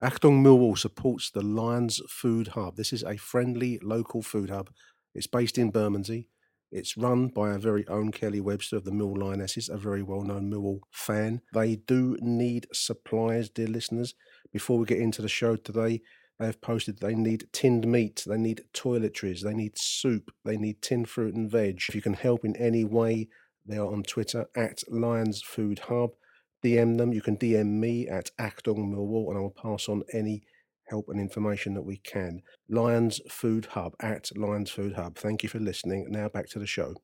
Achtung Millwall supports the Lions Food Hub. This is a friendly local food hub. It's based in Bermondsey. It's run by our very own Kelly Webster of the Mill Lionesses, a very well known Millwall fan. They do need supplies, dear listeners. Before we get into the show today, they have posted they need tinned meat, they need toiletries, they need soup, they need tinned fruit and veg. If you can help in any way, they are on Twitter at Lions Food Hub. DM them. You can DM me at Achtung Millwall, and I will pass on any help and information that we can. Lions Food Hub at Lions Food Hub. Thank you for listening. Now back to the show.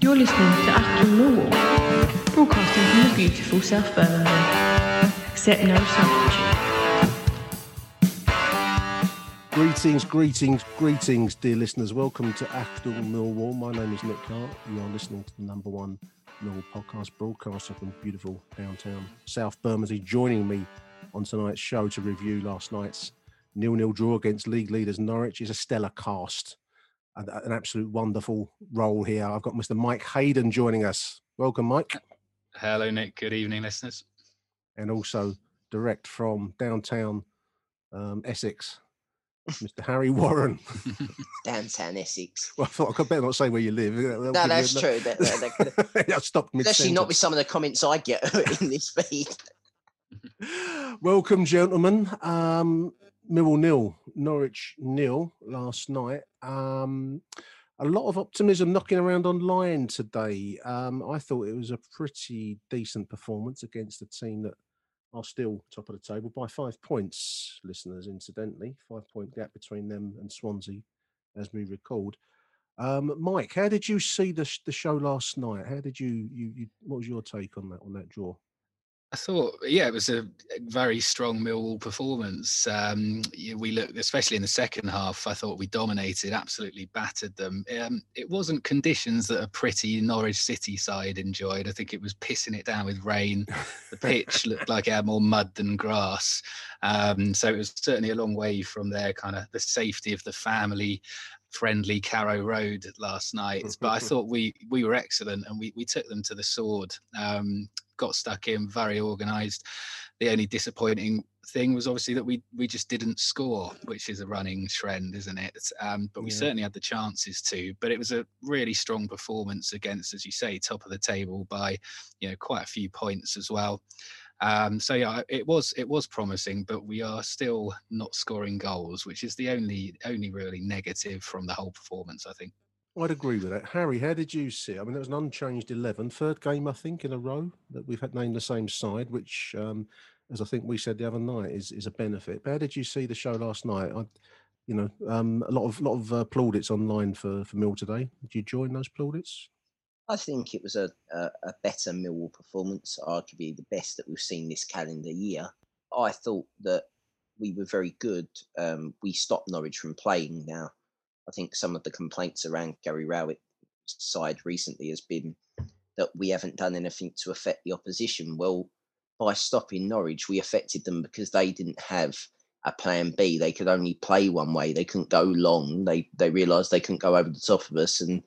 You're listening to Achtung Millwall, broadcasting from the beautiful South Birmingham. Accept no substitute. Greetings, greetings, greetings, dear listeners. Welcome to Achtung Millwall. My name is Nick Hart. You are listening to the number one Millwall podcast broadcaster from beautiful downtown South Bermondsey. Joining me on tonight's show to review last night's nil-nil draw against league leaders Norwich is a stellar cast. An, an absolute wonderful role here. I've got Mr. Mike Hayden joining us. Welcome, Mike. Hello, Nick. Good evening, listeners. And also direct from downtown um, Essex, Mr. Harry Warren. downtown Essex. Well, I thought I could better not say where you live. That'll No, you that's true. That, that, that could, I stopped mid especially not with some of the comments I get in this feed. Welcome, gentlemen. Um, Millwall nil, Norwich nil last night. Um, a lot of optimism knocking around online today. Um, I thought it was a pretty decent performance against a team that are still top of the table by five points, listeners, incidentally. Five point gap between them and Swansea, as we recalled. Um, Mike, how did you see the, the show last night? How did you, you, you, what was your take on that, on that draw? I thought, yeah, it was a very strong Millwall performance. Um, we looked, especially in the second half, I thought we dominated, absolutely battered them. Um, it wasn't conditions that a pretty Norwich City side enjoyed. I think it was pissing it down with rain. The pitch looked like it had more mud than grass. Um, so it was certainly a long way from their kind of the safety of the family friendly Carrow Road last night. But I thought we we were excellent and we we took them to the sword. Um, got stuck in, very organised. The only disappointing thing was obviously that we we just didn't score, which is a running trend, isn't it? Um, but we Yeah. certainly had the chances to. But it was a really strong performance against, as you say, top of the table by you know quite a few points as well. Um, so yeah, it was it was promising, but we are still not scoring goals, which is the only only really negative from the whole performance. I think. I'd agree with that. Harry, how did you see? I mean, it was an unchanged 11, third game, I think, in a row that we've had named the same side, which, um, as I think we said the other night, is is a benefit. But how did you see the show last night? I, you know, um, a lot of lot of uh, plaudits online for for Mill today. Did you join those plaudits? I think it was a, a, a better Millwall performance, arguably the best that we've seen this calendar year. I thought that we were very good. Um, we stopped Norwich from playing now. I think some of the complaints around Gary Rowett's side recently has been that we haven't done anything to affect the opposition. Well, by stopping Norwich, we affected them because they didn't have a plan B. They could only play one way. They couldn't go long. They they realised they couldn't go over the top of us, and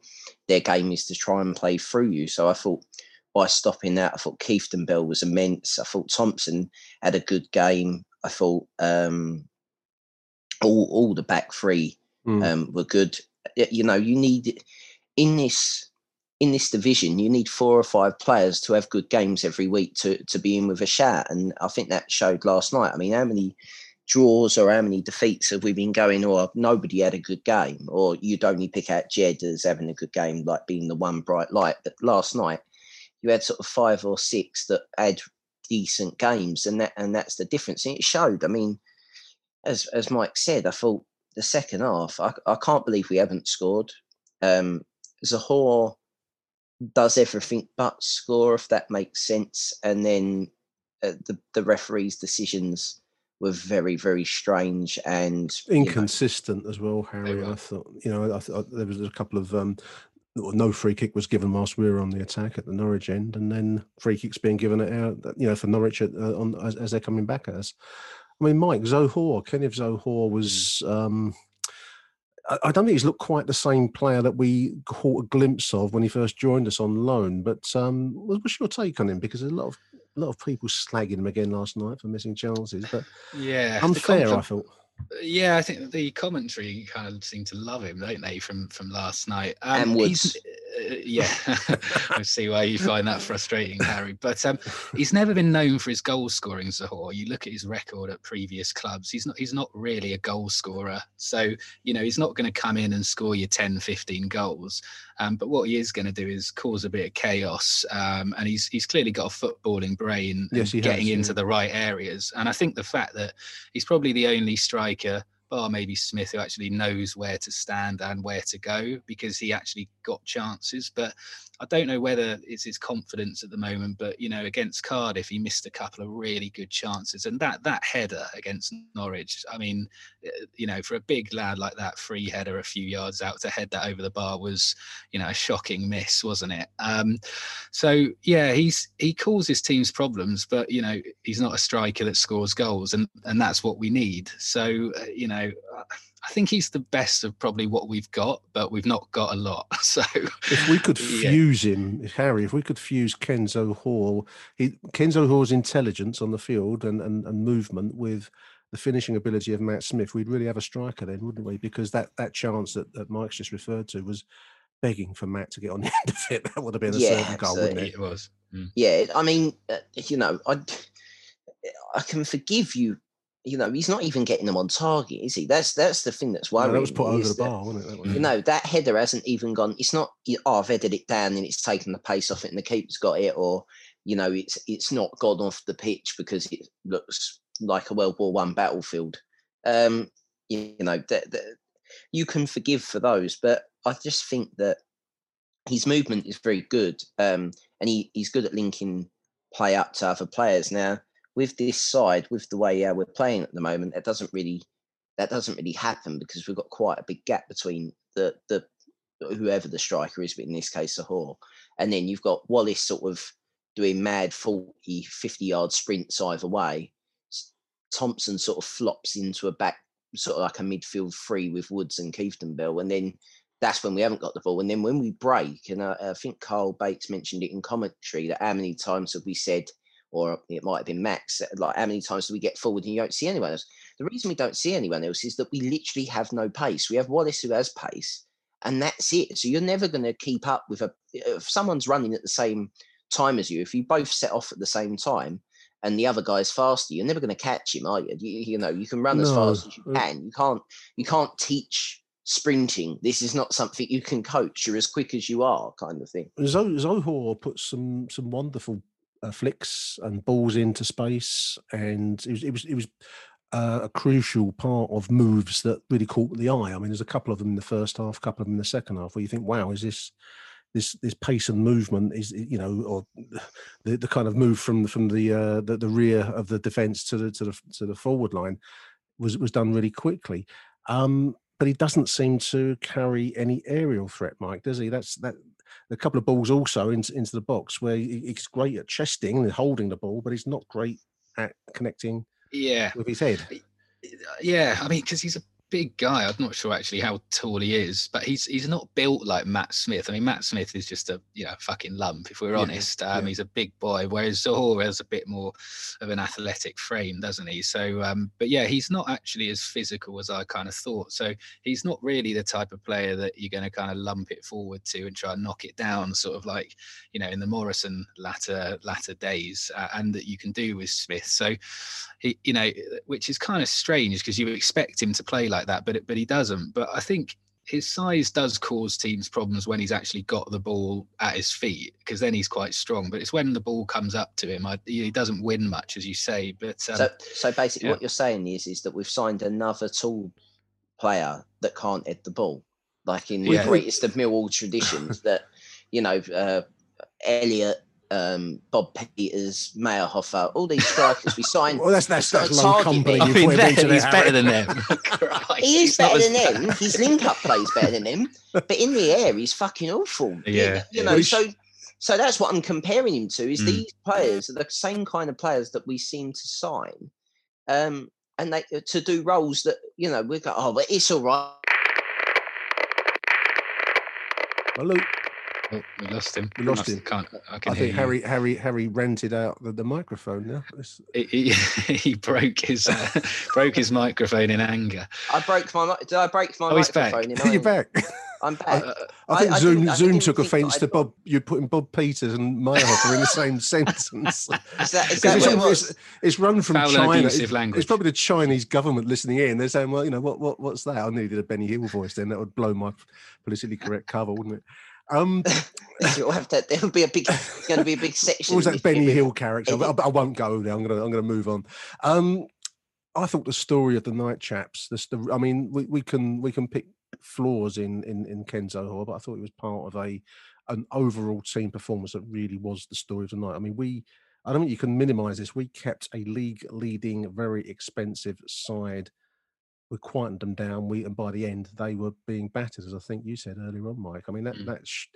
their game is to try and play through you. So I thought by stopping that, I thought Kieftenbeld was immense. I thought Thompson had a good game. I thought um, all all the back three Mm. um, were good. You know, you need in this in this division, you need four or five players to have good games every week to to be in with a shout. And I think that showed last night. I mean, how many draws or how many defeats have we been going, or nobody had a good game, or you'd only pick out Jed as having a good game, like being the one bright light. But last night, you had sort of five or six that had decent games, and that and that's the difference. And it showed. I mean, as as Mike said, I thought the second half, I, I can't believe we haven't scored. Um, Zohore does everything but score, if that makes sense. And then uh, the the referee's decisions were very very strange and inconsistent know, as well, Harry. I thought you know I there was a couple of um, no free kick was given whilst we were on the attack at the Norwich end, and then free kicks being given out, you know, for Norwich at, uh, on as, as, they're coming back at us. I mean, Mike Zohore, Kenneth Zohore was. Mm. Um, I don't think he's looked quite the same player that we caught a glimpse of when he first joined us on loan. But um, what's your take on him? Because there's a lot of a lot of people slagging him again last night for missing chances. But yeah, unfair, I thought. Yeah, I think the commentary kind of seem to love him, don't they, from from last night? Um, and Woods. Uh, yeah, I see why you find that frustrating, Harry. But um, he's never been known for his goal scoring. Zohore, you look at his record at previous clubs; he's not he's not really a goal scorer. So you know he's not going to come in and score you 10, 15 goals. Um, but what he is going to do is cause a bit of chaos. Um, and he's he's clearly got a footballing brain, yes, getting has, into yeah. the right areas. And I think the fact that he's probably the only striker bar maybe Smith, who actually knows where to stand and where to go because he actually got chances. But I don't know whether it's his confidence at the moment, but you know, against Cardiff, he missed a couple of really good chances, and that that header against Norwich, I mean, eh, you know, for a big lad like that, free header a few yards out to head that over the bar was, you know, a shocking miss, wasn't it? Um, so yeah, he's he causes teams problems, but you know, he's not a striker that scores goals, and and that's what we need. So uh, you know. I think he's the best of probably what we've got, but we've not got a lot. So if we could fuse yeah. him, Harry, if we could fuse Ken Zohore, he, Ken Zohore's intelligence on the field and, and, and movement with the finishing ability of Matt Smith, we'd really have a striker then, wouldn't we? Because that that chance that, that Mike's just referred to was begging for Matt to get on the end of it. That would have been a yeah, certain goal, wouldn't it? It was. Mm. Yeah, I mean, uh, you know, I I can forgive you you know, he's not even getting them on target, is he? That's that's the thing that's worrying. that was put over the bar, wasn't it? You know, that header hasn't even gone. It's not. Oh, I've headed it down and it's taken the pace off it, and the keeper's got it, or you know, it's it's not gone off the pitch because it looks like a World War One battlefield. Um, you, you know, that, that you can forgive for those, but I just think that his movement is very good, um, and he, he's good at linking play up to other players. Now, with this side, with the way uh, we're playing at the moment, that doesn't really that doesn't really happen because we've got quite a big gap between the the whoever the striker is, but in this case, Zohore, and then you've got Wallace sort of doing mad 40, 50 yard sprints either way. Thompson sort of flops into a back, sort of like a midfield free with Woods and Kieftenbeld, and then that's when we haven't got the ball. And then when we break, and I, I think Carl Bates mentioned it in commentary that how many times have we said or it might have been Max. Uh, like, how many times do we get forward and you don't see anyone else? The reason we don't see anyone else is that we literally have no pace. We have Wallace who has pace, and that's it. So you're never going to keep up with a. If someone's running at the same time as you, if you both set off at the same time, and the other guy's faster, you're never going to catch him, are you? you? You, know, you can run no. as fast as you uh can. You can't. You can't teach sprinting. This is not something you can coach. You're as quick as you are, kind of thing. Zohore puts some some wonderful uh, flicks and balls into space, and it was it was it was uh, a crucial part of moves that really caught the eye. I mean, there's a couple of them in the first half, a couple of them in the second half, where you think, "Wow, is this?" This, this pace and movement is you know or the, the kind of move from from the uh, the, the rear of the defense to the to the to the forward line was was done really quickly um, but he doesn't seem to carry any aerial threat, Mike, does he? That's that a couple of balls also into, into the box where he's great at chesting and holding the ball, but he's not great at connecting yeah with his head. Yeah, I mean, because he's a big guy. I'm not sure actually how tall he is, but he's he's not built like Matt Smith. I mean, Matt Smith is just a you know fucking lump, if we're Yeah, honest. Um, yeah. He's a big boy, whereas Zohore has a bit more of an athletic frame, doesn't he? So, um, but yeah, he's not actually as physical as I kind of thought. So he's not really the type of player that you're going to kind of lump it forward to and try and knock it down, sort of like you know in the Morrison latter latter days, uh, and that you can do with Smith. So he, you know, which is kind of strange because you expect him to play like that, but it- but he doesn't. But I think his size does cause teams problems when he's actually got the ball at his feet because then he's quite strong. But it's when the ball comes up to him, I, he doesn't win much, as you say. But um, so, so basically, yeah. what you're saying is, is that we've signed another tall player that can't head the ball, like in Yeah. the greatest of Millwall traditions. that you know, uh, Elliot, um, Bob Peters, Meyerhofer, all these strikers we signed. Well, that's that's that's a low company. I mean, put him that- he's better Harry. than them. He is he's better as than them. His link up play is better than them. But in the air, he's fucking awful. Yeah, You yeah. know, Well, so so that's what I'm comparing him to. Is Mm. these players are the same kind of players that we seem to sign, um, and they to do roles that you know we go, oh, but it's all right. Well, Luke, Oh, we lost him. We lost Must- him. Can't, I can I hear think you. Harry Harry Harry rented out the, the microphone now. It's- He, he, he broke his uh, broke his microphone in anger. I broke my. Did I break my Oh, he's back. microphone? in You're back. I'm back. I I- think I Zoom I Zoom took offence to Bob. You putting Bob Peters and Meyerhofer in the same sentence. is that, is that it's, what it all- was? it's, it's run from Foul China. abusive It's, language. it's probably the Chinese government listening in. They're saying, "Well, you know, what, what, what's that?" I needed a Benny Hill voice. Then that would blow my politically correct cover, wouldn't it? Um, You'll have to, there'll be a big. Going to be a big section. what was that Benny Hill character? I, I won't go there. I'm gonna I'm gonna move on. Um, I thought the story of the night chaps. The, I mean, we, we can we can pick flaws in in in Ken Zohore, but I thought it was part of a an overall team performance that really was the story of the night. I mean, we I don't think you can minimise this. We kept a league leading, very expensive side. We quietened them down. We and by the end they were being battered, as I think you said earlier on, Mike. I mean that Mm. that. Sh-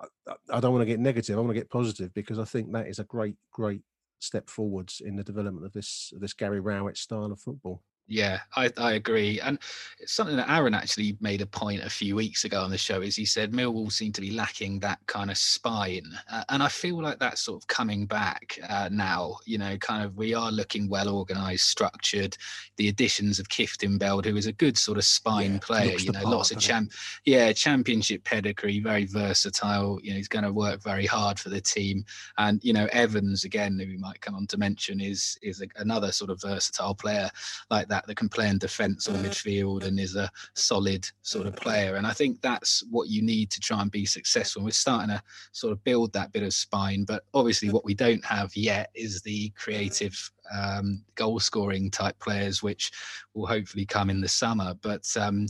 I, I- I don't want to get negative. I want to get positive because I think that is a great, great step forwards in the development of this of this Gary Rowett style of football. Yeah, I, I agree. And it's something that Aaron actually made a point a few weeks ago on the show is he said Millwall seem to be lacking that kind of spine. Uh, and I feel like that's sort of coming back uh, now. You know, kind of we are looking well organised, structured. The additions of Kieftenbeld, who is a good sort of spine Yeah, player, you know, part, lots of champ, yeah, championship pedigree, very versatile. You know, he's going to work very hard for the team. And, you know, Evans, again, who we might come on to mention, is is a, another sort of versatile player like that that can play in defence or midfield and is a solid sort of player. And I think that's what you need to try and be successful. We're starting to sort of build that bit of spine, but obviously what we don't have yet is the creative um, goal scoring type players, which will hopefully come in the summer. But um,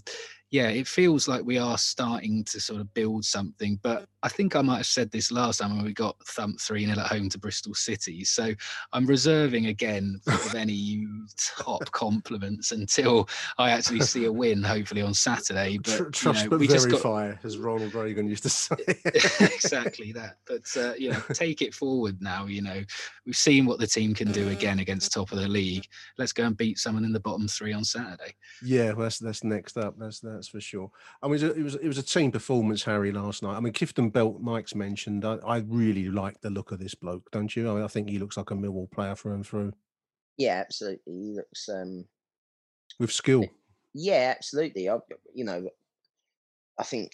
yeah, it feels like we are starting to sort of build something. But I think I might have said this last time when we got thumped 3 0 at home to Bristol City. So I'm reserving again of any top compliments until I actually see a win, hopefully on Saturday. But Tr- you trust know, but we just got as Ronald Reagan used to say. exactly that. But uh, you know, take it forward now. You know, we've seen what the team can do again against top of the league. Let's go and beat someone in the bottom three on Saturday. Yeah, well, that's that's next up. That's that's for sure. I mean, it was a, it was, it was a team performance, Harry, last night. I mean, Kifton Belt, Mike's mentioned. I, I really like the look of this bloke, don't you? I, mean, I think he looks like a Millwall player through and through Yeah, absolutely. He looks. um with skill. Yeah, absolutely. I, you know, I think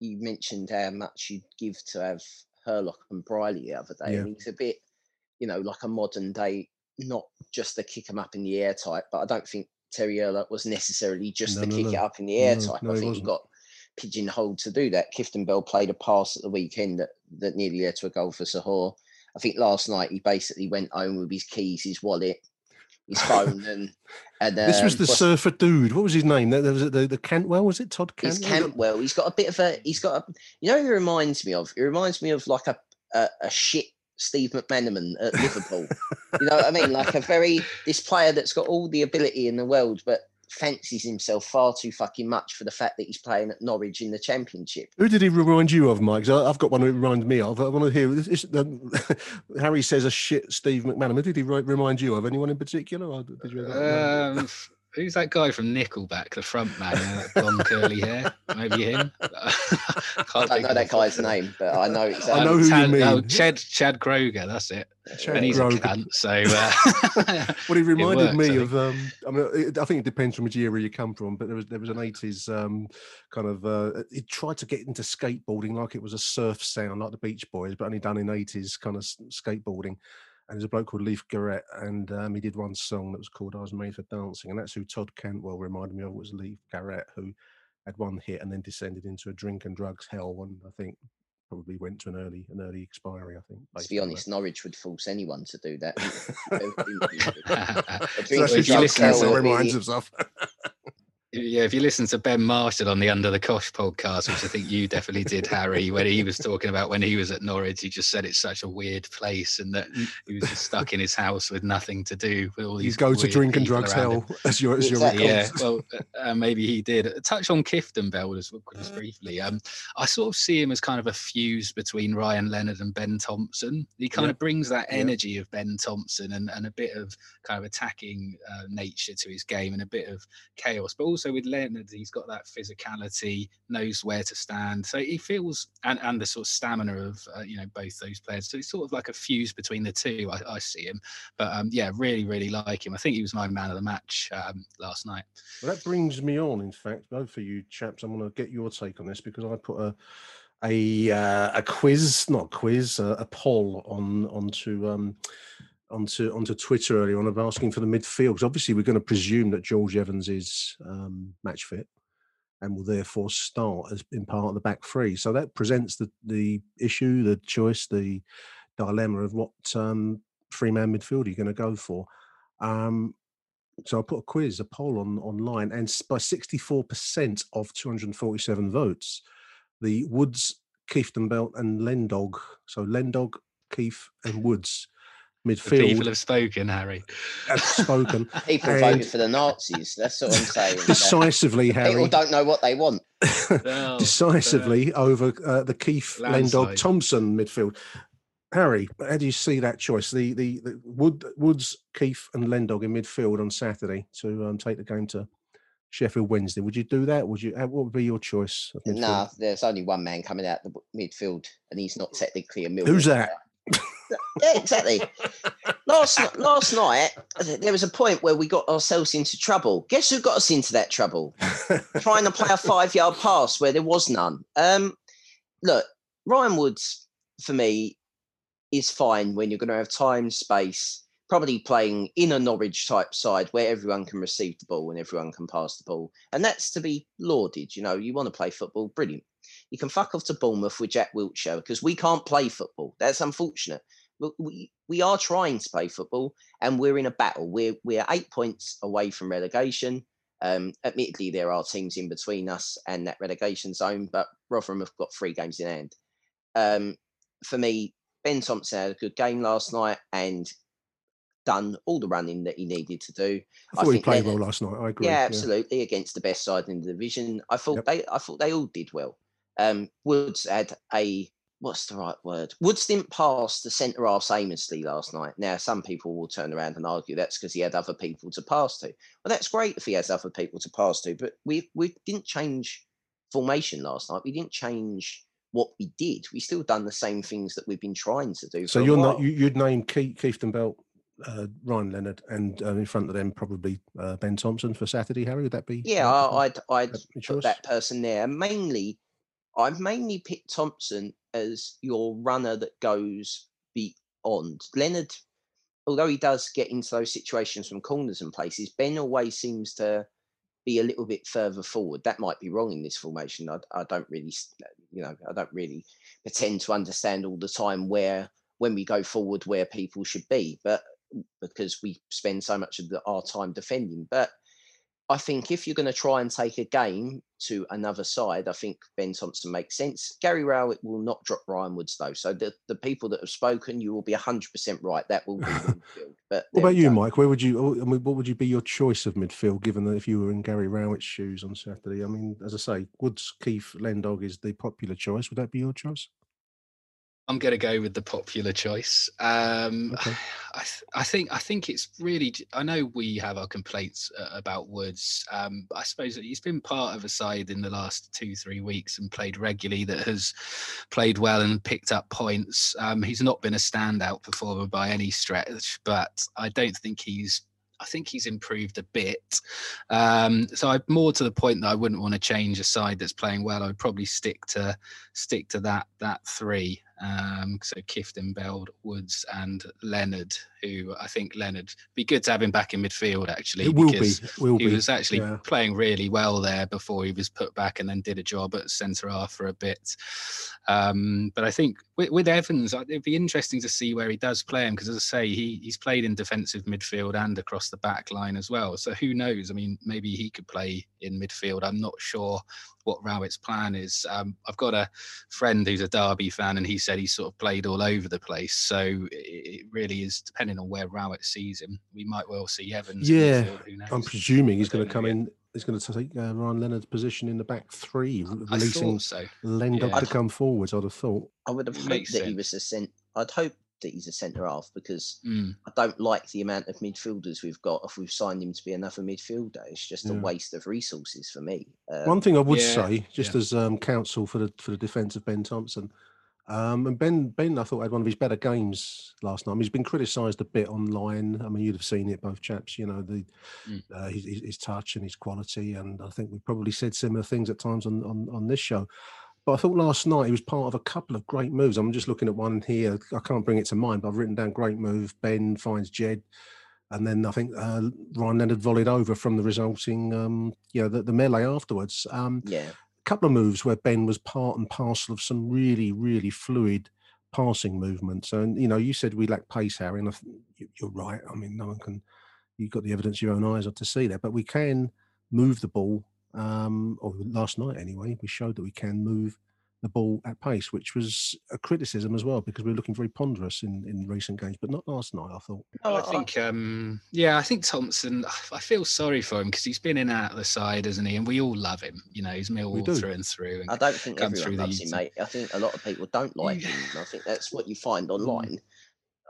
you mentioned how much you'd give to have Hurlock and Briley the other day, Yeah. and he's a bit, you know, like a modern day, not just the kick him up in the air type, but I don't think Terry Hurlock was necessarily just No, the no, kick no. it up in the air type. I think he got pigeonholed to do that. Kieftenbeld played a pass at the weekend that, that nearly led to a goal for Zohore. I think last night he basically went home with his keys, his wallet, his phone, and and this was um, the surfer dude. What was his name? There was it the, the Cantwell. Was it Todd He's Cantwell? He's got a bit of a. He's got a. You know, who he reminds me of. He reminds me of like a a, a shit Steve McManaman at Liverpool. you know what I mean? Like a very this player that's got all the ability in the world, but fancies himself far too fucking much for the fact that he's playing at Norwich in the Championship. Who did he remind you of, Mike? I- I've got one who reminds me of. I want to hear. This, this, um, Harry says a shit Steve McManaman. Who did he remind you of? Anyone in particular? Or did you have that? Um, Who's that guy from Nickelback, the front man, with that blonde curly hair? Maybe him. I I can't don't think know that guy's name, but I know exactly. I know who you Chad, mean. Oh, Chad Chad Kroeger, that's it. Chad and he's Kroeger. a cunt. So uh, Well, it reminded works, me I of. Um, I mean, it, I think it depends from which era you come from, but there was there was an eighties um, kind of. Uh, it tried to get into skateboarding like it was a surf sound, like the Beach Boys, but only done in eighties kind of skateboarding. And there's a bloke called Leif Garrett, and um, he did one song that was called "I Was Made for Dancing," and that's who Todd Cantwell reminded me of. Was Leif Garrett who had one hit and then descended into a drink and drugs hell, and I think probably went to an early an early expiry. I think. To be honest. Norwich would force anyone to do that. So if who you Todd listen Cantwell reminds us of. yeah, if you listen to Ben Marshall on the Under the Cosh podcast, which I think you definitely did, Harry, when he was talking about when he was at Norwich, he just said it's such a weird place and that he was just stuck in his house with nothing to do with all You these. go to weird drink and drugs around him. hell as your as your Exactly. Yeah, well, uh, uh, maybe he did. A touch on Kieftenbeld as well, just briefly. Um, I sort of see him as kind of a fuse between Ryan Leonard and Ben Thompson. He kind Yeah. of brings that Yeah. energy of Ben Thompson and, and a bit of kind of attacking uh, nature to his game and a bit of chaos. But also with Leonard, he's got that physicality, knows where to stand. So he feels and and the sort of stamina of uh, you know both those players. So he's sort of like a fuse between the two. I, I see him, but um, yeah, really, really like him. I think he was my man of the match um, last night. Well, that brings me on, in fact, both of you chaps. I'm going to get your take on this because I put a a uh, a quiz, not quiz, a, a poll on onto um, onto onto Twitter earlier on of asking for the midfield. 'cause obviously, we're going to presume that George Evans is um, match fit and will therefore start as in part of the back three. So that presents the the issue, the choice, the dilemma of what um, three man midfield you're going to go for. Um, so I put a quiz, a poll on online, and by 64% of 247 votes, the Woods, Keith Belt, and Lendog. So Lendog, Keith, and Woods The people have spoken, Harry. have spoken People And- voted for the Nazis. That's what I'm saying. That decisively, People Harry. don't know what they want. No, decisively over uh, the Keith Lendog Thompson midfield. Harry, how do you see that choice? The the, the Wood, Woods, Keith, and Lendog in midfield on Saturday to um, take the game to Sheffield Wednesday. Would you do that? Would you? uh, What would be your choice? Of midfield? Nah, there's only one man coming out the midfield, and he's not technically a Millwall Who's that? Yeah, exactly. last last night, there was a point where we got ourselves into trouble. Guess who got us into that trouble? Trying to play a five yard pass where there was none. Um, look, Ryan Woods for me is fine when you're going to have time, space, probably playing in a Norwich type side where everyone can receive the ball and everyone can pass the ball, and that's to be lauded. You know, you want to play football, brilliant. You can fuck off to Bournemouth with Jack Wilshere because we can't play football. That's unfortunate. But we we are trying to play football, and we're in a battle. We're we're eight points away from relegation. Um, admittedly, there are teams in between us and that relegation zone, but Rotherham have got three games in hand. Um, for me, Ben Thompson had a good game last night and done all the running that he needed to do. I thought he played well last night. I agree. yeah, absolutely. Against the best side in the division. I thought Yep. they I thought they all did well. Um Woods had a what's the right word? Woods didn't pass the centre half aimlessly last night. Now some people will turn around and argue that's because he had other people to pass to. Well that's great if he has other people to pass to, but we we didn't change formation last night. We didn't change what we did. We still done the same things that we've been trying to do. So for you're not you, you'd name Keith, Keith Belt, uh, Ryan Leonard, and uh, in front of them probably uh, Ben Thompson for Saturday. Harry, would that be? Yeah, uh, I, I'd I'd put that person there. Mainly, I've mainly picked Thompson as your runner that goes beyond Leonard. Although he does get into those situations from corners and places, Ben always seems to be a little bit further forward. That might be wrong in this formation. I, I don't really, you know, I don't really pretend to understand all the time where when we go forward where people should be, but because we spend so much of the, our time defending. But I think if you're going to try and take a game to another side, I think Ben Thompson makes sense. Gary Rowett will not drop Ryan Woods though. So the, the people that have spoken, you will be 100% right. That will be midfield. But What about you, go. Mike? Where would you? I mean, what would you be your choice of midfield, given that if you were in Gary Rowett's shoes on Saturday? I mean, as I say, Woods, Keith, Lendog is the popular choice. Would that be your choice? I'm going to go with the popular choice. Um, Okay. I, th- I think I think it's really. I know we have our complaints uh, about Woods. Um, I suppose he's been part of a side in the last two three weeks and played regularly that has played well and picked up points. Um, he's not been a standout performer by any stretch, but I don't think he's. I think he's improved a bit. Um, so I more to the point that I wouldn't want to change a side that's playing well. I'd probably stick to stick to that that three. Um, so Kieftenbeld, Woods, and Leonard, who I think Leonard be good to have him back in midfield actually. It will be. will he be. was actually yeah. playing really well there before he was put back and then did a job at centre half for a bit. Um, but I think with, with Evans, it'd be interesting to see where he does play him because, as I say, he he's played in defensive midfield and across the back line as well. So who knows? I mean, maybe he could play in midfield. I'm not sure what Rowett's plan is. Um, I've got a friend who's a Derby fan, and he said he sort of played all over the place. So it, it really is depending on where Rowett sees him. We might well see Evans. Yeah, midfield, who knows? I'm presuming he's going to come yet. in. He's going to take uh, Ryan Leonard's position in the back three, I releasing thought so. Lendog Yeah. to come forwards. I'd have thought. I would have hoped Makes that he was a cent. I'd hope that he's a centre half because Mm. I don't like the amount of midfielders we've got. If we've signed him to be another midfielder, it's just a waste of resources for me. Um, One thing I would yeah, say, just as um, counsel for the for the defence of Ben Thompson, um, and Ben Ben, I thought had one of his better games last night. I mean, he's been criticised a bit online. I mean, you'd have seen it, both chaps. You know, the Mm. uh, his, his his touch and his quality, and I think we probably said similar things at times on on, on this show. But I thought last night he was part of a couple of great moves. I'm just looking at one here. I can't bring it to mind, but I've written down great move. Ben finds Jed. And then I think uh, Ryan Leonard volleyed over from the resulting, um, you know, the, the melee afterwards. Um, yeah, couple of moves where Ben was part and parcel of some really, really fluid passing movements. And you know, you said we lack pace, Harry, and I you- you're right. I mean, no one can. You've got the evidence, your own eyes, are to see that. But we can move the ball. Um, or last night anyway, we showed that we can move the ball at pace, which was a criticism as well because we were looking very ponderous in in recent games, but not last night. I thought. No, I think, um, yeah, I think Thompson. I feel sorry for him because he's been in and out of the side, hasn't he? And we all love him. You know, he's Millwall do. through and through. And I don't think everyone through the loves him, mate. I think a lot of people don't like him. I think that's what you find Mm. online.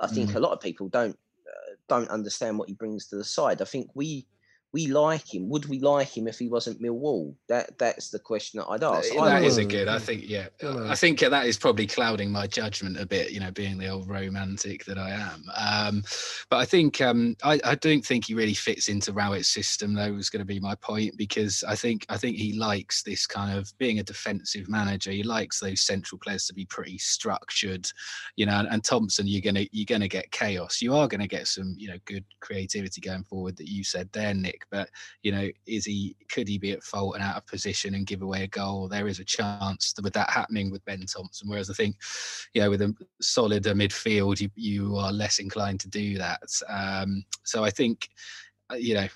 I think a lot of people don't uh, don't understand what he brings to the side. I think we we like him. Would we like him if he wasn't Millwall? That that's the question that I'd ask. I that would. is a good. I think, yeah. I think that is probably clouding my judgment a bit. You know, being the old romantic that I am. Um, but I think um, I, I don't think he really fits into Rowett's system. Though was going to be my point because I think I think he likes this kind of being a defensive manager. He likes those central players to be pretty structured. You know, and, and Thompson, you're gonna you're gonna get chaos. You are gonna get some you know good creativity going forward that you said there, Nick. But you know, is he could he be at fault and out of position and give away a goal? There is a chance that with that happening with Ben Thompson. Whereas I think, you know, with a solider midfield, you you are less inclined to do that. Um, so I think. uh, You know,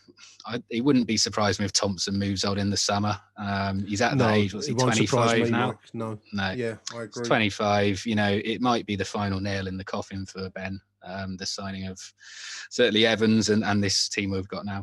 I, it wouldn't be surprised me if Thompson moves on in the summer. Um, he's at no, that age. Was he it won't surprise 25 now? No, No, yeah, I agree. 25. You know, it might be the final nail in the coffin for Ben. Um, the signing of certainly Evans and, and this team we've got now.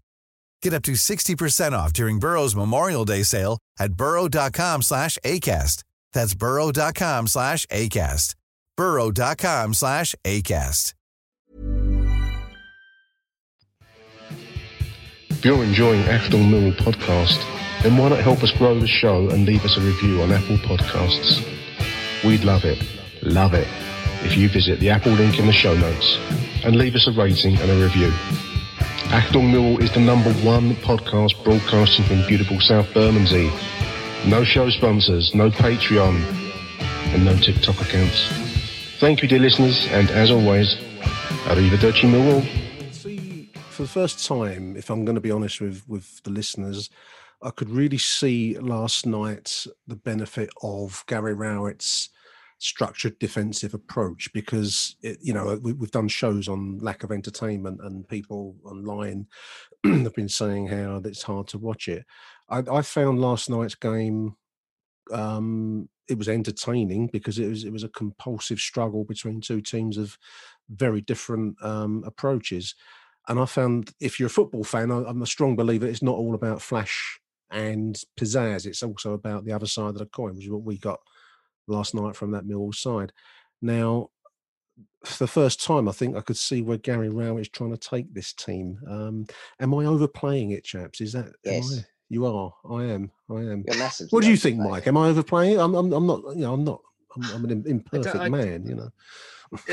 Get up to 60% off during Burrow's Memorial Day sale at burrow.com slash ACAST. That's burrow.com slash ACAST. burrow.com slash ACAST. If you're enjoying Achtung Millwall podcast, then why not help us grow the show and leave us a review on Apple Podcasts? We'd love it, love it, if you visit the Apple link in the show notes and leave us a rating and a review. Achtung Millwall is the number one podcast broadcasting from beautiful South Bermondsey. No show sponsors, no Patreon, and no TikTok accounts. Thank you, dear listeners, and as always, Arrivederci. See, for the first time, if I'm going to be honest with with the listeners, I could really see last night the benefit of Gary Rowett's structured defensive approach because it, you know we, have done shows on lack of entertainment and people online have been saying how it's hard to watch it. I, I found last night's game um, it was entertaining because it was it was a compulsive struggle between two teams of very different um, approaches. And I found if you're a football fan, I, I'm a strong believer it's not all about flash and pizzazz. It's also about the other side of the coin, which is what we got last night from that Millwall side. Now, for the first time, I think I could see where Gary Rowett is trying to take this team. Um, am I overplaying it, chaps? Is that yes? You are. I am. I am. What do you think, Mike? Am I overplaying it? I'm. I'm, I'm not. You know, I'm not. I'm, I'm an imperfect man. You know.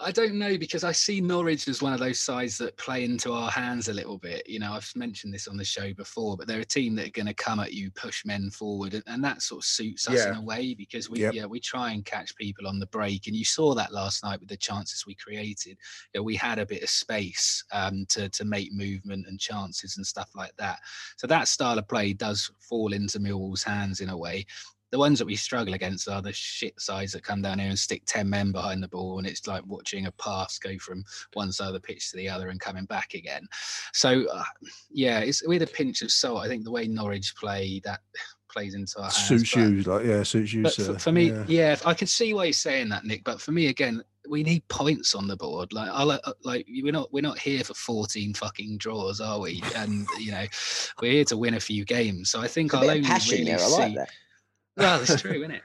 I don't know because I see Norwich as one of those sides that play into our hands a little bit. You know, I've mentioned this on the show before, but they're a team that are going to come at you, push men forward, and, and that sort of suits us yeah. in a way because we, yep. yeah, we try and catch people on the break, and you saw that last night with the chances we created. You know, we had a bit of space um, to to make movement and chances and stuff like that. So that style of play does fall into Millwall's hands in a way the ones that we struggle against are the shit sides that come down here and stick 10 men behind the ball and it's like watching a pass go from one side of the pitch to the other and coming back again so uh, yeah it's with a pinch of salt i think the way norwich play that plays into our suits hands, you like yeah suits you for, for, me yeah. yeah. i can see why you're saying that nick but for me again we need points on the board like i uh, like we're not we're not here for 14 fucking draws are we and you know we're here to win a few games so i think i'll only really there, see like that well, it's true, isn't it?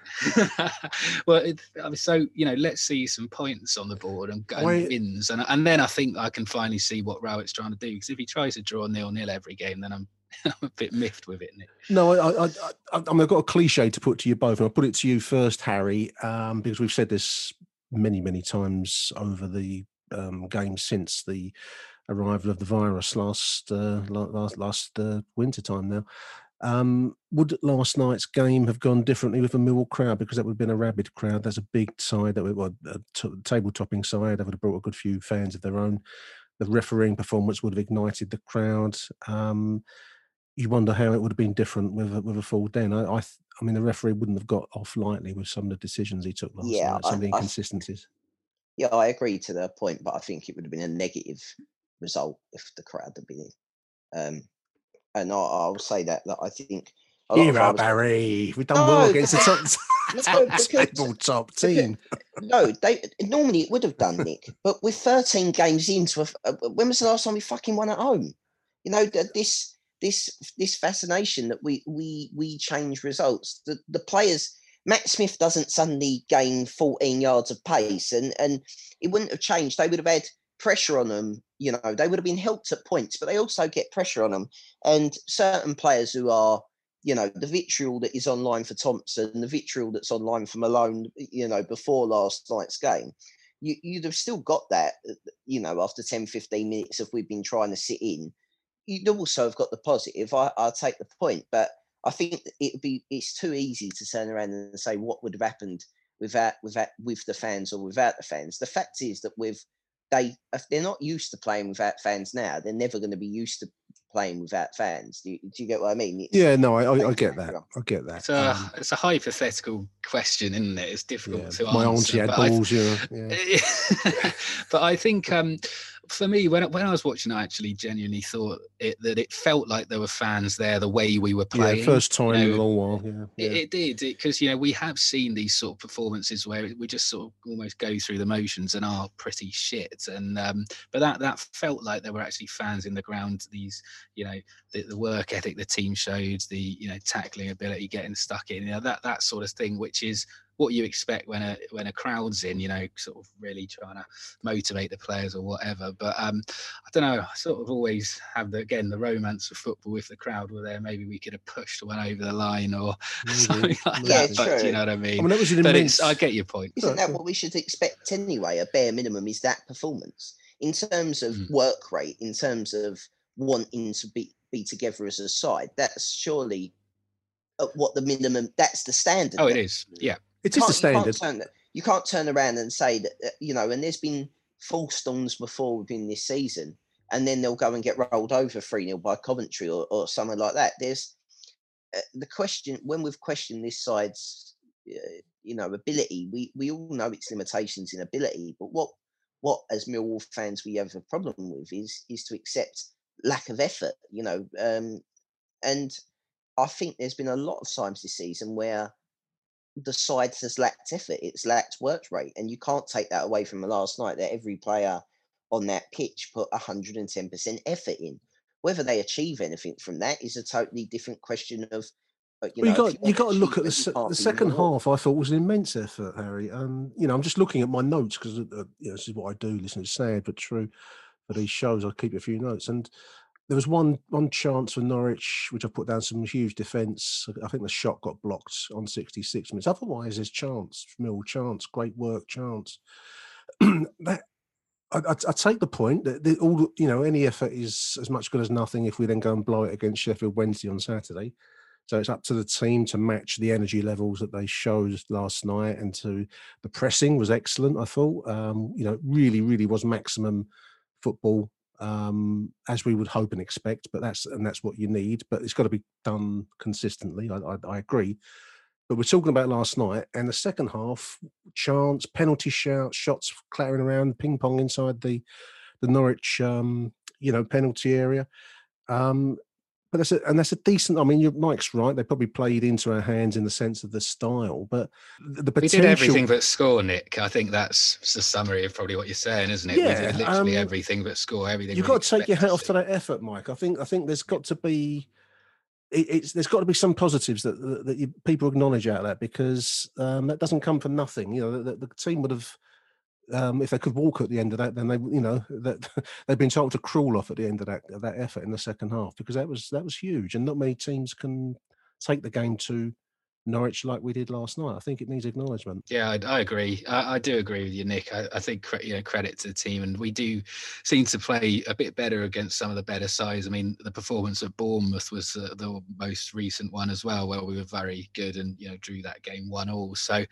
well, it, I mean, so you know, let's see some points on the board and, and wins, and and then I think I can finally see what Rowett's trying to do. Because if he tries to draw nil nil every game, then I'm I'm a bit miffed with it. Nick. No, I, I, I, I mean, I've got a cliche to put to you both, and I'll put it to you first, Harry, um, because we've said this many, many times over the um, game since the arrival of the virus last uh, last last uh, winter time now. Um, would last night's game have gone differently with a Millwall crowd? Because that would have been a rabid crowd. That's a big side that would well, a t- table topping side. That would have brought a good few fans of their own. The refereeing performance would have ignited the crowd. Um, you wonder how it would have been different with a, with a full den. I, I, I, mean, the referee wouldn't have got off lightly with some of the decisions he took last yeah, night, some I, of the inconsistencies. yeah, I agree to the point, but I think it would have been a negative result if the crowd had been in. Um, and I, I'll say that that I think. Here are Barry. We've done no, well against the top, no, because, top team. no, they normally it would have done Nick, but with 13 games into a, uh, when was the last time we fucking won at home? You know that this this this fascination that we we we change results. The the players. Matt Smith doesn't suddenly gain 14 yards of pace, and and it wouldn't have changed. They would have had pressure on them. You know, they would have been helped at points, but they also get pressure on them. And certain players who are, you know, the vitriol that is online for Thompson, the vitriol that's online for Malone, you know, before last night's game, you, you'd have still got that, uh, you know, after 10, 15 minutes if we've been trying to sit in. You'd also have got the positive. I, I'll take the point, but I think it'd be it's too easy to turn around and say what would have happened without without with the fans or without the fans. The fact is that with they if they're not used to playing without fans now, they're never going to be used to playing without fans. Do you, do you get what I mean? It's, yeah, no, I, I, I, get that. I get that. It's a, um, it's a hypothetical question, isn't it? It's difficult yeah, to my answer. My auntie had balls, yeah. yeah. but I think um, for me, when when I was watching, I actually genuinely thought it, that it felt like there were fans there the way we were playing. Yeah, first time you know, in a long while. Yeah, yeah. It, it, did because you know we have seen these sort of performances where we just sort of almost go through the motions and are pretty shit. And um, but that that felt like there were actually fans in the ground. These you know the, the work ethic the team showed, the you know tackling ability, getting stuck in, you know that that sort of thing, which is what you expect when a when a crowd's in, you know, sort of really trying to motivate the players or whatever. But um, I don't know. I sort of always have the again the romance of football. If the crowd were there, maybe we could have pushed one over the line or maybe. something like yeah, that. True. But you know what I mean? I mean, that was an but immense... I get your point. Isn't that what we should expect anyway? A bare minimum is that performance in terms of mm. work rate, in terms of wanting to be be together as a side. That's surely what the minimum. That's the standard. Oh, it is. Yeah. It is just a standard. You can't, turn, you can't turn around and say that, you know, and there's been false storms before within this season, and then they'll go and get rolled over 3 0 by Coventry or, or something like that. There's uh, the question when we've questioned this side's, uh, you know, ability, we, we all know its limitations in ability, but what what as Millwall fans we have a problem with is is to accept lack of effort, you know. Um, and I think there's been a lot of times this season where the side has lacked effort, it's lacked work rate, and you can't take that away from last night. That every player on that pitch put 110% effort in. Whether they achieve anything from that is a totally different question of. Uh, you, well, know, you got you got to look at the, the second half. I thought was an immense effort, Harry. Um, you know, I'm just looking at my notes because uh, you know, this is what I do. Listen, it's sad but true. For these shows, I keep a few notes, and there was one one chance for Norwich, which I put down some huge defence. I think the shot got blocked on 66 minutes. Otherwise, there's chance, Mill chance, great work, chance. that I, I, I, take the point that the, all you know, any effort is as much good as nothing if we then go and blow it against Sheffield Wednesday on Saturday. So it's up to the team to match the energy levels that they showed last night, and to the pressing was excellent. I thought, um, you know, really, really was maximum football um, as we would hope and expect. But that's and that's what you need. But it's got to be done consistently. I, I, I agree. But we're talking about last night and the second half, chance, penalty shout, shots clattering around, ping pong inside the the Norwich, um, you know, penalty area. Um, but that's a, and that's a decent. I mean, Mike's right. They probably played into our hands in the sense of the style, but the, the potential. We did everything but score, Nick. I think that's the summary of probably what you're saying, isn't it? Yeah, literally um, everything but score. Everything. You've got to take your hat off to that effort, Mike. I think. I think there's got to be. It, it's there's got to be some positives that that, that you, people acknowledge out of that because um, that doesn't come for nothing. You know, the, the team would have um, if they could walk at the end of that, then they, you know, that they've been told to crawl off at the end of that that effort in the second half because that was that was huge, and not many teams can take the game to Norwich like we did last night. I think it needs acknowledgement. Yeah, I, I agree. I, I, do agree with you, Nick. I, I think you know credit to the team, and we do seem to play a bit better against some of the better sides. I mean, the performance at Bournemouth was uh, the most recent one as well, where we were very good and you know drew that game one all. So,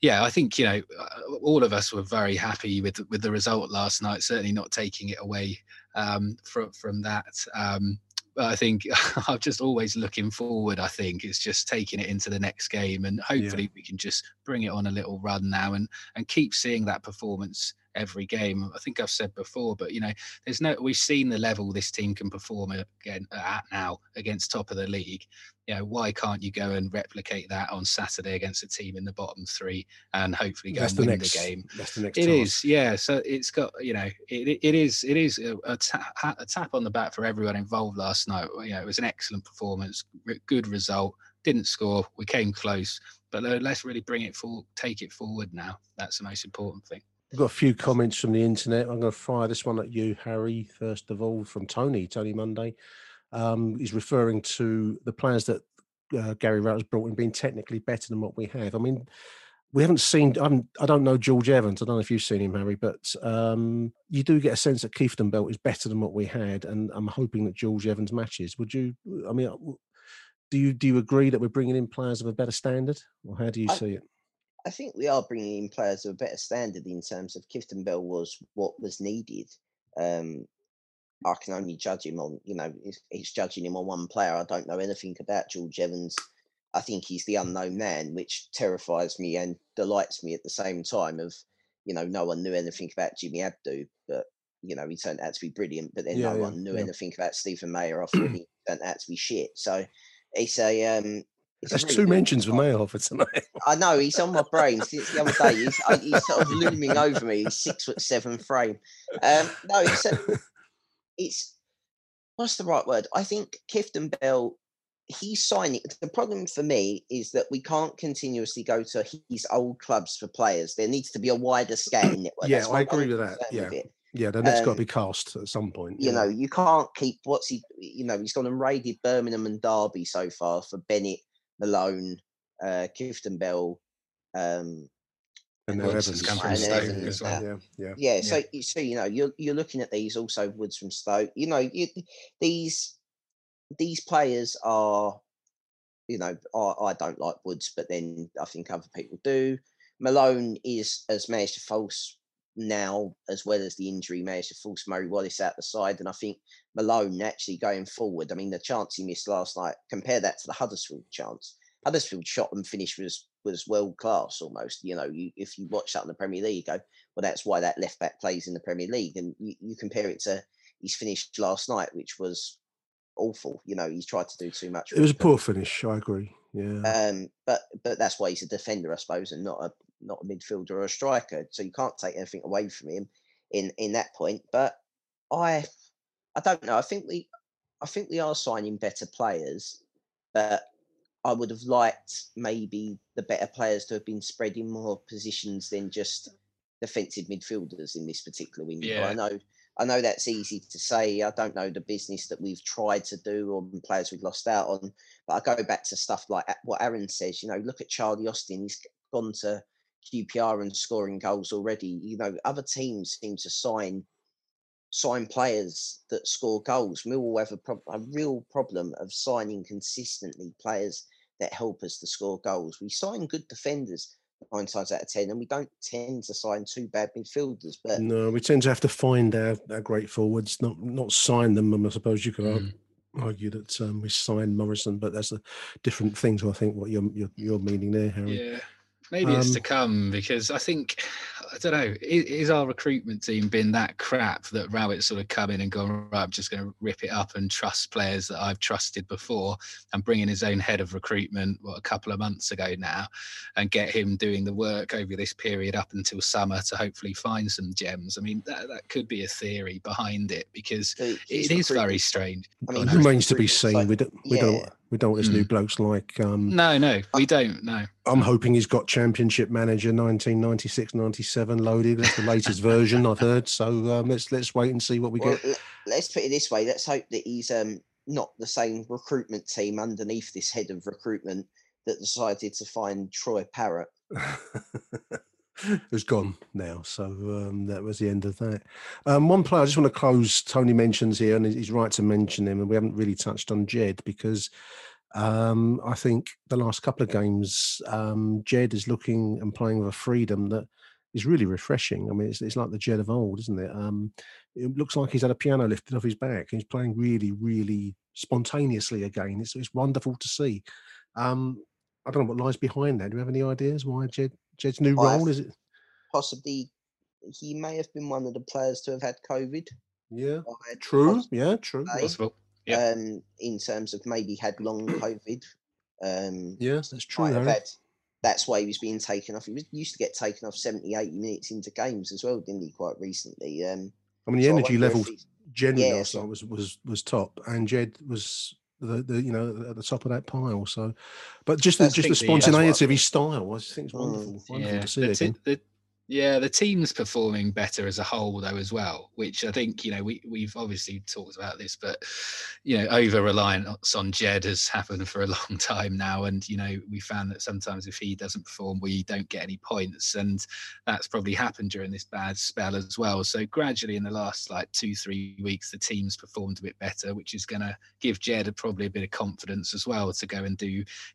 yeah, I think you know uh, all of us were very happy with with the result last night. Certainly not taking it away um, from from that. Um, I think I'm just always looking forward. I think it's just taking it into the next game, and hopefully yeah. we can just bring it on a little run now and and keep seeing that performance every game. I think I've said before, but you know, there's no. We've seen the level this team can perform again at now against top of the league. You know, why can't you go and replicate that on Saturday against a team in the bottom three and hopefully go that's and the win next, the game? That's the next. It is, yeah. So it's got, you know, it, it is, it is a, a, ta- a tap on the back for everyone involved last night. You know, it was an excellent performance, good result. Didn't score, we came close, but let's really bring it forward, take it forward now. That's the most important thing. We've got a few comments from the internet. I'm going to fire this one at you, Harry, first of all, from Tony, Tony Monday. Um, he's referring to the players that uh, Gary Rowett's brought in being technically better than what we have. I mean, we haven't seen. I'm, I don't know George Evans. I don't know if you've seen him, Harry, but um, you do get a sense that Kieftenbeld is better than what we had, and I'm hoping that George Evans matches. Would you? I mean, do you do you agree that we're bringing in players of a better standard, or how do you I, see it? I think we are bringing in players of a better standard in terms of Kieftenbeld was what was needed. Um, I can only judge him on, you know, he's, judging him on one player. I don't know anything about George Evans. I think he's the unknown man, which terrifies me and delights me at the same time. Of, you know, no one knew anything about Jimmy Abdou, but you know, he turned out to be brilliant. But then Yeah, no yeah, one knew yeah. anything about Stephen Mayer. I thought he turned out to be shit. So it's a um, There's really two mentions for for tonight. I know he's on my brain since the other day. He's, he's sort of looming over me. He's six foot seven frame. Um, no, it's a, it's what's the right word? I think Kieftenbeld. He's signing. The problem for me is that we can't continuously go to his old clubs for players. There needs to be a wider scouting network. Yeah, That's I agree with that, yeah. it. Yeah, the net's got Um, to be cast at some point. You yeah. know, you can't keep what's he. You know, he's gone and raided Birmingham and Derby so far for Bennett, Malone, uh, Kieftenbeld, um, and now Evans. come from Stoke as well. Yeah, yeah. yeah, so you so you know you're you're looking at these also Woods from Stoke. You know, you, these these players are, you know, I, I don't like Woods, but then I think other people do. Malone is has managed to false now as well as the injury managed to force Murray Wallace out the side, and I think Malone actually going forward. I mean, the chance he missed last night. Compare that to the Huddersfield chance. Huddersfield shot and finish was was world class almost. You know, you, if you watch that in the Premier League, you go, well, that's why that left back plays in the Premier League. And you, you compare it to his finish last night, which was awful. You know, he's tried to do too much. It was a poor finish. I agree. Yeah. Um, but but that's why he's a defender, I suppose, and not a not a midfielder or a striker. So you can't take anything away from him in in that point. But I I don't know. I think we I think we are signing better players, but I would have liked maybe the better players to have been spread in more positions than just defensive midfielders in this particular window. Yeah. I know I know that's easy to say. I don't know the business that we've tried to do or players we've lost out on. But I go back to stuff like what Aaron says. You know, look at Charlie Austin. He's gone to QPR and scoring goals already. You know, other teams seem to sign sign players that score goals. Millwall have a, prob- a real problem of signing consistently players that help us to score goals. We sign good defenders nine times out of ten, and we don't tend to sign two bad midfielders. But No, we tend to have to find our, our great forwards, not not sign them. And I suppose you could Mm. argue that um, we signed Morison, but that's a different thing to I think what you're you're, you're meaning there, Harry. Yeah, maybe it's to Um, come because I think I don't know. Is, is our recruitment team been that crap that Rowett's sort of come in and gone right? I'm just going to rip it up and trust players that I've trusted before, and bring in his own head of recruitment what a couple of months ago now, and get him doing the work over this period up until summer to hopefully find some gems. I mean, that that could be a theory behind it because the- it is very strange. I mean, It remains to be seen. like- we don't we yeah. don't we don't want this new Mm. blokes like um, No, no, we don't. No. I'm hoping he's got Championship Manager 1996 97 loaded. That's the latest version I've heard. So um, let's let's wait and see what we Well, get. le- let's put it this way. Let's hope that he's um, not the same recruitment team underneath this head of recruitment that decided to find Troy Parrott. Who's gone now? So um, that was the end of that. Um, one player I just want to close. Tony mentions here, and he's right to mention him, and we haven't really touched on Jed because um, I think the last couple of games, um, Jed is looking and playing with a freedom that is really refreshing. I mean, it's, it's like the Jed of old, isn't it? Um, it looks like he's had a piano lifted off his back. He's playing really, really spontaneously again. It's, it's wonderful to see. Um, I don't know what lies behind that. Do you have any ideas why Jed Jed's new I role is it? Possibly, he may have been one of the players to have had COVID. Yeah, I'd true. possibly Yeah, true. say, Possible. Yeah. Um, in terms of maybe had long COVID. Um, Yes, that's true. Harry. had, that's why he was being taken off. He was, used to get taken off 70, 80 minutes into games as well, didn't he? Quite recently. Um, I mean, the so energy level generally Yeah, last so- night was was was top, and Jed was the, the you know at the top of that pile. So, but just the, just the think the- that's what I spontaneity of his style, I just think it's Mm, wonderful. Wonderful Yeah, to see the, t- the Yeah, the team's performing better as a whole though as well, which I think you know we we've obviously talked about this, but you know over reliance on Jed has happened for a long time now, and you know we found that sometimes if he doesn't perform, we don't get any points, and that's probably happened during this bad spell as well. So gradually in the last like two three weeks, the team's performed a bit better, which is going to give Jed probably a bit of confidence as well to go and do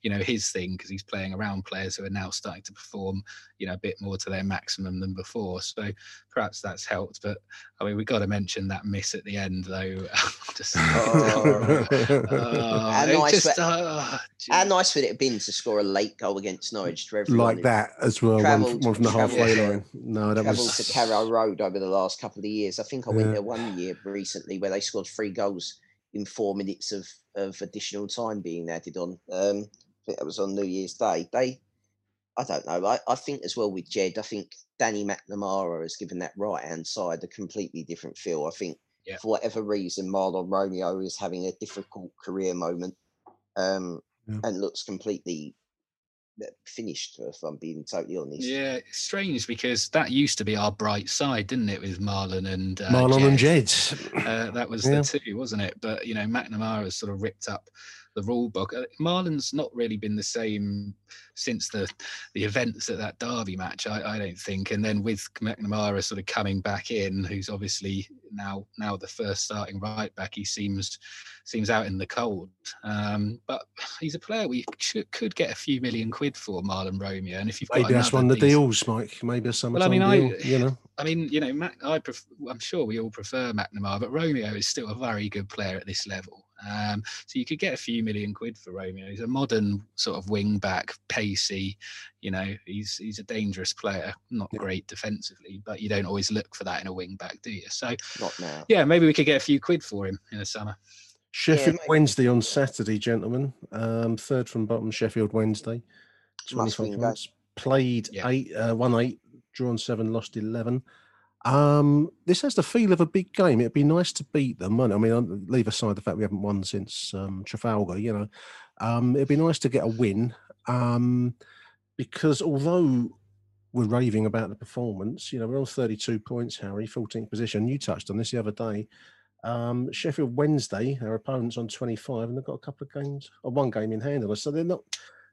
you know his thing because he's playing around players who are now starting to perform you know a bit more to their maximum maximum than before. So perhaps that's helped. But I mean, we've got to mention that miss at the end, though. just, oh, oh, how, nice just, for, oh, how nice for it have been to score a late goal against Norwich to everyone. Like that as well, travelled, one, from the halfway line. No, that was to Carrow Road over the last couple of years. I think I went yeah. there one year recently where they scored three goals in four minutes of, of additional time being added on. Um, I think that was on New Year's Day. They I don't know. I, I think as well with Jed, I think Danny McNamara has given that right hand side a completely different feel. I think yeah. for whatever reason, Mahlon Romeo is having a difficult career moment um, yeah. and looks completely uh, finished, if I'm being totally honest. Yeah, it's strange because that used to be our bright side, didn't it, with Mahlon and uh, Mahlon Jed. and Jed. Uh, that was yeah. the two, wasn't it? But you know, McNamara has sort of ripped up the rule book. Uh, Mahlon's not really been the same since the the events at that Derby match, I, I don't think. And then with McNamara sort of coming back in, who's obviously now now the first starting right back, he seems seems out in the cold. Um, but he's a player we should, could get a few million quid for, Mahlon Romeo. And if you've maybe that's one of the deals, Mike. Maybe a summertime well, I mean, deal, I, you know. I mean, you know, Mac, I pref- I'm sure we all prefer McNamara, but Romeo is still a very good player at this level. Um, so you could get a few million quid for Romeo. He's a modern sort of wing back, pacey. You know, he's he's a dangerous player. Not yeah. great defensively, but you don't always look for that in a wing back, do you? So, not now. Yeah, maybe we could get a few quid for him in the summer. Sheffield yeah, Wednesday on Saturday, gentlemen. Um, third from bottom, Sheffield Wednesday. Twenty-five points. Played yeah. eight, uh, one eight, drawn seven, lost eleven. Um, this has the feel of a big game. It'd be nice to beat them. I mean, leave aside the fact we haven't won since um, Trafalgar. You know, um, it'd be nice to get a win um, because although we're raving about the performance, you know, we're on 32 points, Harry, 14th position. You touched on this the other day. Um, Sheffield Wednesday, our opponents on 25, and they've got a couple of games, or one game in hand on us. So they're not,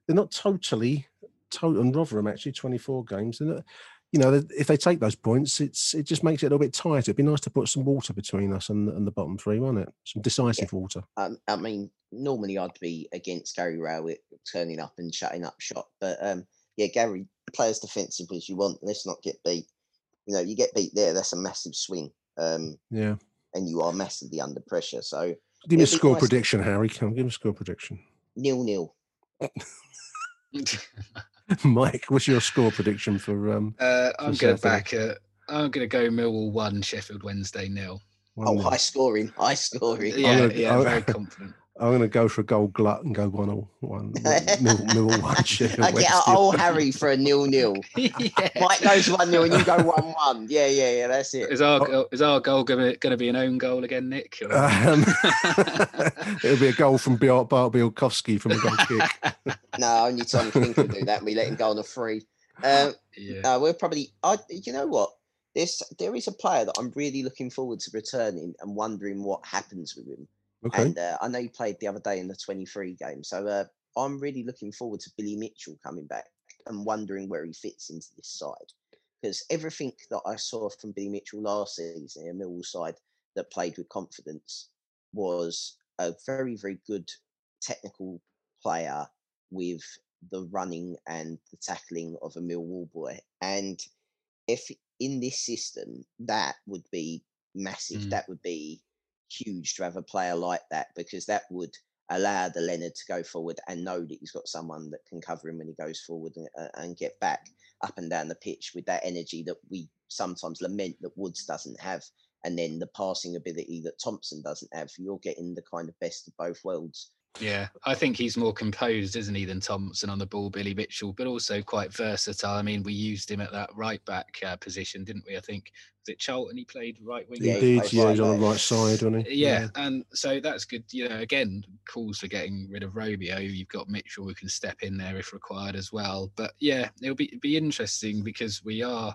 they're not totally, total, and Rotherham actually 24 games. They're not, you know, if they take those points, it's it just makes it a little bit tighter. It'd be nice to put some water between us and, and the bottom three, wouldn't it? Some decisive yeah. water. Um, I mean, normally I'd be against Gary Rowett turning up and shutting up shop, but um, yeah, Gary play as defensive as you want. Let's not get beat. You know, you get beat there, that's a massive swing. Um, yeah, and you are massively under pressure. So, give me a score nice prediction, Harry. Come, give me a score prediction. Nil nil. Mike, what's your score prediction for? Um, uh, I'm going to back it. I'm going to go Millwall one, Sheffield Wednesday nil. Oh, high scoring, high scoring. Yeah, gonna, yeah, I'm, very confident. I'm going to go for a gold glut and go one all one nil, nil one. Sheffield I get old Harry for a nil nil. yeah. Mike goes one nil and you go one one. Yeah, yeah, yeah. That's it. Is our oh. is our goal going to be an own goal again, Nick? Um, it'll be a goal from Bart Bialkowski from a goal kick. no, only Tom King can do that. We let him go on a free. Uh, yeah. Uh, we're probably. I. You know what? This there is a player that I'm really looking forward to returning and wondering what happens with him Okay. And uh, I know you played the other day in the 23 game. So uh, I'm really looking forward to Billy Mitchell coming back and wondering where he fits into this side. Because everything that I saw from Billy Mitchell last season, a Millwall side that played with confidence, was a very, very good technical player with the running and the tackling of a Millwall boy. And if in this system, that would be massive. Mm. That would be huge to have a player like that because that would allow the Leonard to go forward and know that he's got someone that can cover him when he goes forward and, uh, and get back up and down the pitch with that energy that we sometimes lament that Woods doesn't have. And then the passing ability that Thompson doesn't have. You're getting the kind of best of both worlds Yeah, I think he's more composed, isn't he, than Thompson on the ball, Billy Mitchell, but also quite versatile. I mean, we used him at that right back uh, position, didn't we? I think it Charlton he played right wing. Yeah, he did. Yeah, he's on the right side, wasn't he? Yeah, yeah, and so that's good. You know, again, calls for getting rid of Romeo. You've got Mitchell who can step in there if required as well. But yeah, it'll be be interesting because we are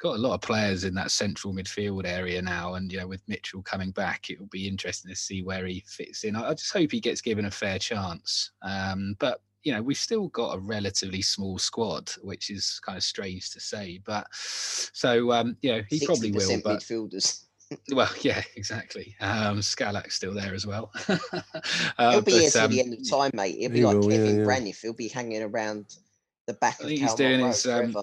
got a lot of players in that central midfield area now, and you know, with Mitchell coming back, it will be interesting to see where he fits in. I, I just hope he gets given a fair chance. Um, but you know, we've still got a relatively small squad, which is kind of strange to say. But so, um, you know, he probably will. But midfielders. well, yeah, exactly. Um, Skalak's still there as well. uh, He'll be but, here till um, the end of time, mate. He'll be he like will, Kevin yeah, yeah. Braniff. He'll be hanging around the back I think of he's doing his, um,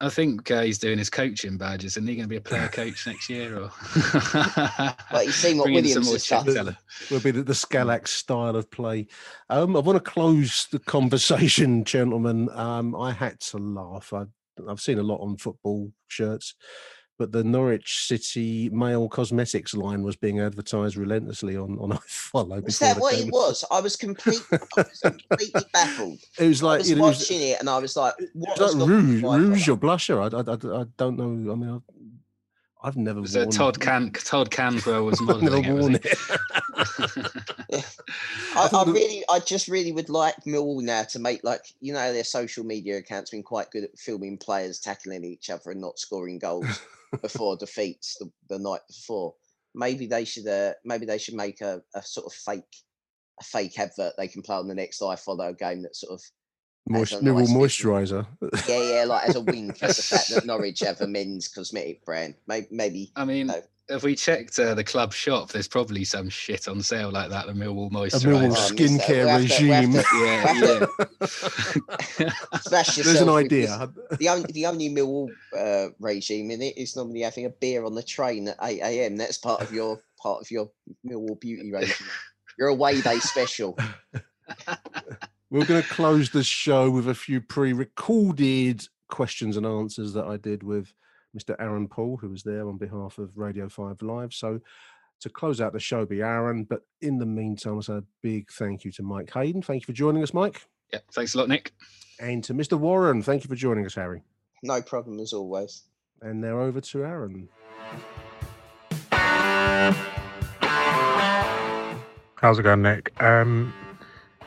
I think uh, he's doing his coaching badges. Isn't he going to be a player coach next year? Or well, you see what Williams has done. Will be the, the Skalak's style of play. Um, I want to close the conversation, gentlemen. Um, I had to laugh. I, I've seen a lot on football shirts but the Norwich City male cosmetics line was being advertised relentlessly on on iFollow. Was that what it was? I was completely, I was completely baffled. It was like I was you know, watching it, and I was like, "What?" Was like rouge, rouge or blusher? I, I, I, I, don't know. I mean, I've never was worn Todd Can Todd Cantwell was modeling never worn it. it. I, I, really, I just really would like Millwall now to make like you know their social media accounts been quite good at filming players tackling each other and not scoring goals before defeats the, the night before. Maybe they should, uh, maybe they should make a, a sort of fake, a fake advert they can play on the next iFollow game that sort of Moist, nice moisturizer. Yeah, yeah, like as a wink at the fact that Norwich have a men's cosmetic brand. Maybe, maybe I mean, you know, if we checked uh, the club shop, there's probably some shit on sale like that. The Millwall moisturizer, a Millwall skincare regime. yeah, yeah. There's an idea. The only the only Millwall uh, regime in it is normally having a beer on the train at 8 a.m. That's part of your part of your Millwall beauty regime. You're a way day special. We're going to close the show with a few pre-recorded questions and answers that I did with Mr. Aaron Paul, who was there on behalf of Radio 5 Live. So to close out the show be Aaron. But in the meantime, I say a big thank you to Mike Hayden. Thank you for joining us, Mike. Yeah, thanks a lot, Nick. And to Mr. Warren, thank you for joining us, Harry. No problem as always. And now over to Aaron. How's it going, Nick? Um,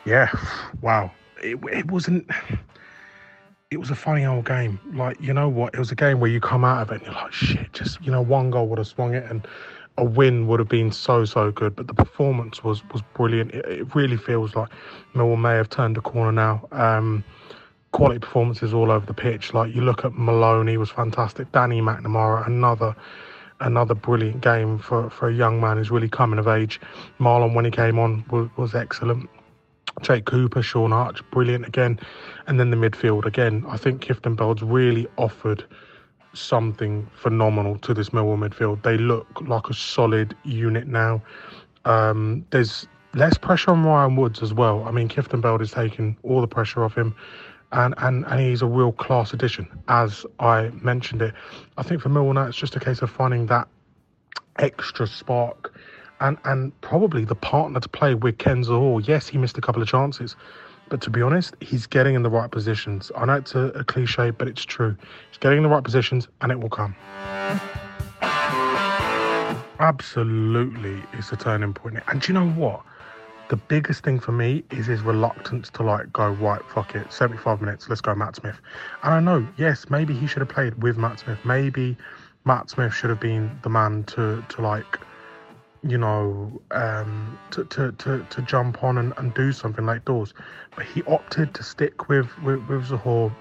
yeah, wow. It, it wasn't. It was a funny old game. Like you know what? It was a game where you come out of it and you're like, shit. Just you know, one goal would have swung it, and a win would have been so so good. But the performance was was brilliant. It, it really feels like Millwall may have turned a corner now. Um, quality performances all over the pitch. Like you look at Maloney was fantastic. Danny McNamara, another another brilliant game for, for a young man who's really coming of age. Mahlon, when he came on, was, was excellent. Jake Cooper, Sean Arch, brilliant again. And then the midfield again. I think Kieftenbeld's really offered something phenomenal to this Millwall midfield. They look like a solid unit now. Um, there's less pressure on Ryan Woods as well. I mean, Kieftenbeld is taking all the pressure off him. And, and, and he's a real class addition, as I mentioned it. I think for Millwall now, it's just a case of finding that extra spark and and probably the partner to play with Ken Zohore. Yes, he missed a couple of chances, but to be honest, he's getting in the right positions. I know it's a, a cliche, but it's true. He's getting in the right positions, and it will come. Absolutely, it's a turning point. And do you know what? The biggest thing for me is his reluctance to like go right. Fuck it, 75 minutes. Let's go, Matt Smith. And I know, yes, maybe he should have played with Matt Smith. Maybe Matt Smith should have been the man to to like you know, um, to, to, to, to jump on and, and do something like those. But he opted to stick with, with, with Zohore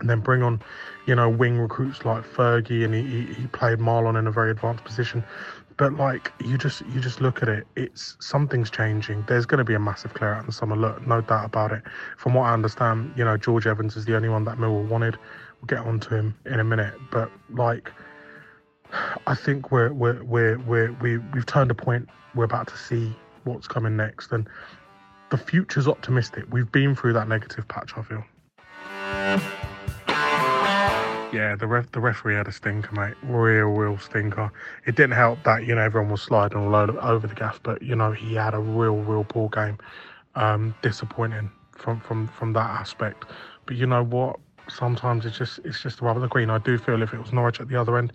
and then bring on, you know, wing recruits like Fergie and he, he, played Mahlon in a very advanced position. But like you just you just look at it, it's something's changing. There's going to be a massive clear out in the summer. Look, no doubt about it. From what I understand, you know, George Evans is the only one that Millwall wanted. We'll get on to him in a minute. But like I think we're we're we're we're we we've turned a point. We're about to see what's coming next, and the future's optimistic. We've been through that negative patch. I feel. Yeah, the ref, the referee had a stinker, mate. Real, real stinker. It didn't help that you know everyone was sliding all over, the gaff, but you know he had a real, real poor game. Um, disappointing from from from that aspect. But you know what? Sometimes it's just it's just rubber the green. I do feel if it was Norwich at the other end,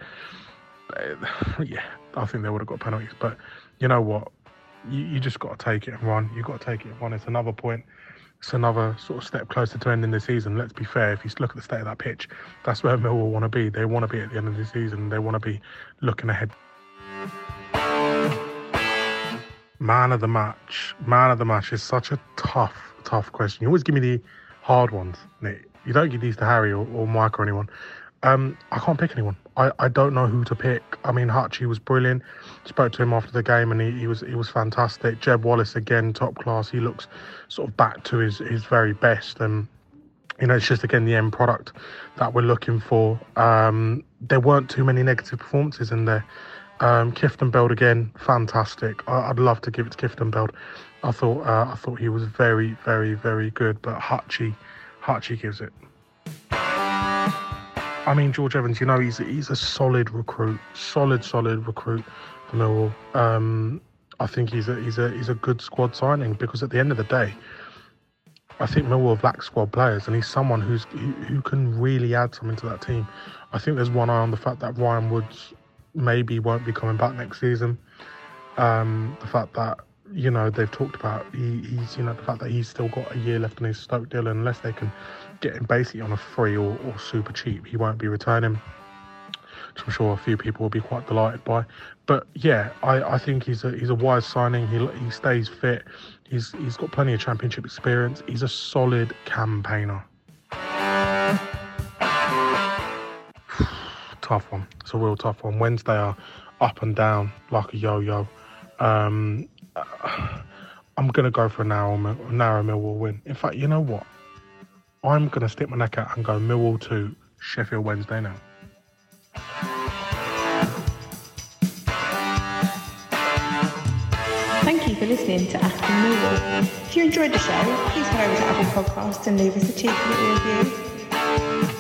yeah, I think they would have got penalties. But you know what? You, you just got to take it and run. You've got to take it and run. It's another point. It's another sort of step closer to ending the season. Let's be fair. If you look at the state of that pitch, that's where Millwall want to be. They want to be at the end of the season. They want to be looking ahead. Man of the match. Man of the match is such a tough, tough question. You always give me the hard ones, Nick. You don't give these to Harry or, or Mike or anyone. Um, I can't pick anyone. I, I don't know who to pick. I mean, Hutchie was brilliant. Spoke to him after the game, and he, he was he was fantastic. Jed Wallace again, top class. He looks sort of back to his his very best, and you know, it's just again the end product that we're looking for. Um, there weren't too many negative performances in there. Um, Kieftenbeld again, fantastic. I, would love to give it to Kieftenbeld. I thought uh, I thought he was very, very, very good. But Hutchie, Hutchie gives it. I mean, George Evans, you know, he's he's a solid recruit, solid, solid recruit for Millwall. Um, I think he's a he's a he's a good squad signing because at the end of the day, I think Millwall have lacked squad players, and he's someone who's who, who can really add something to that team. I think there's one eye on the fact that Ryan Woods maybe won't be coming back next season. Um, the fact that you know they've talked about he, he's you know the fact that he's still got a year left in his Stoke deal, unless they can getting basically on a free or, or super cheap. He won't be returning, which I'm sure a few people will be quite delighted by. But yeah, I, I think he's a he's a wise signing. He he stays fit. He's he's got plenty of championship experience. He's a solid campaigner. tough one. It's a real tough one. Wednesday are up and down like a yo-yo. Um, I'm gonna go for a narrow, narrow Millwall win. In fact, you know what? I'm going to stick my neck out and go Millwall to Sheffield Wednesday now. Thank you for listening to Achtung Millwall. If you enjoyed the show, please head over to Apple Podcasts and leave us a cheeky little review.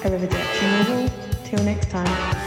Arrivederci Millwall. Till next time.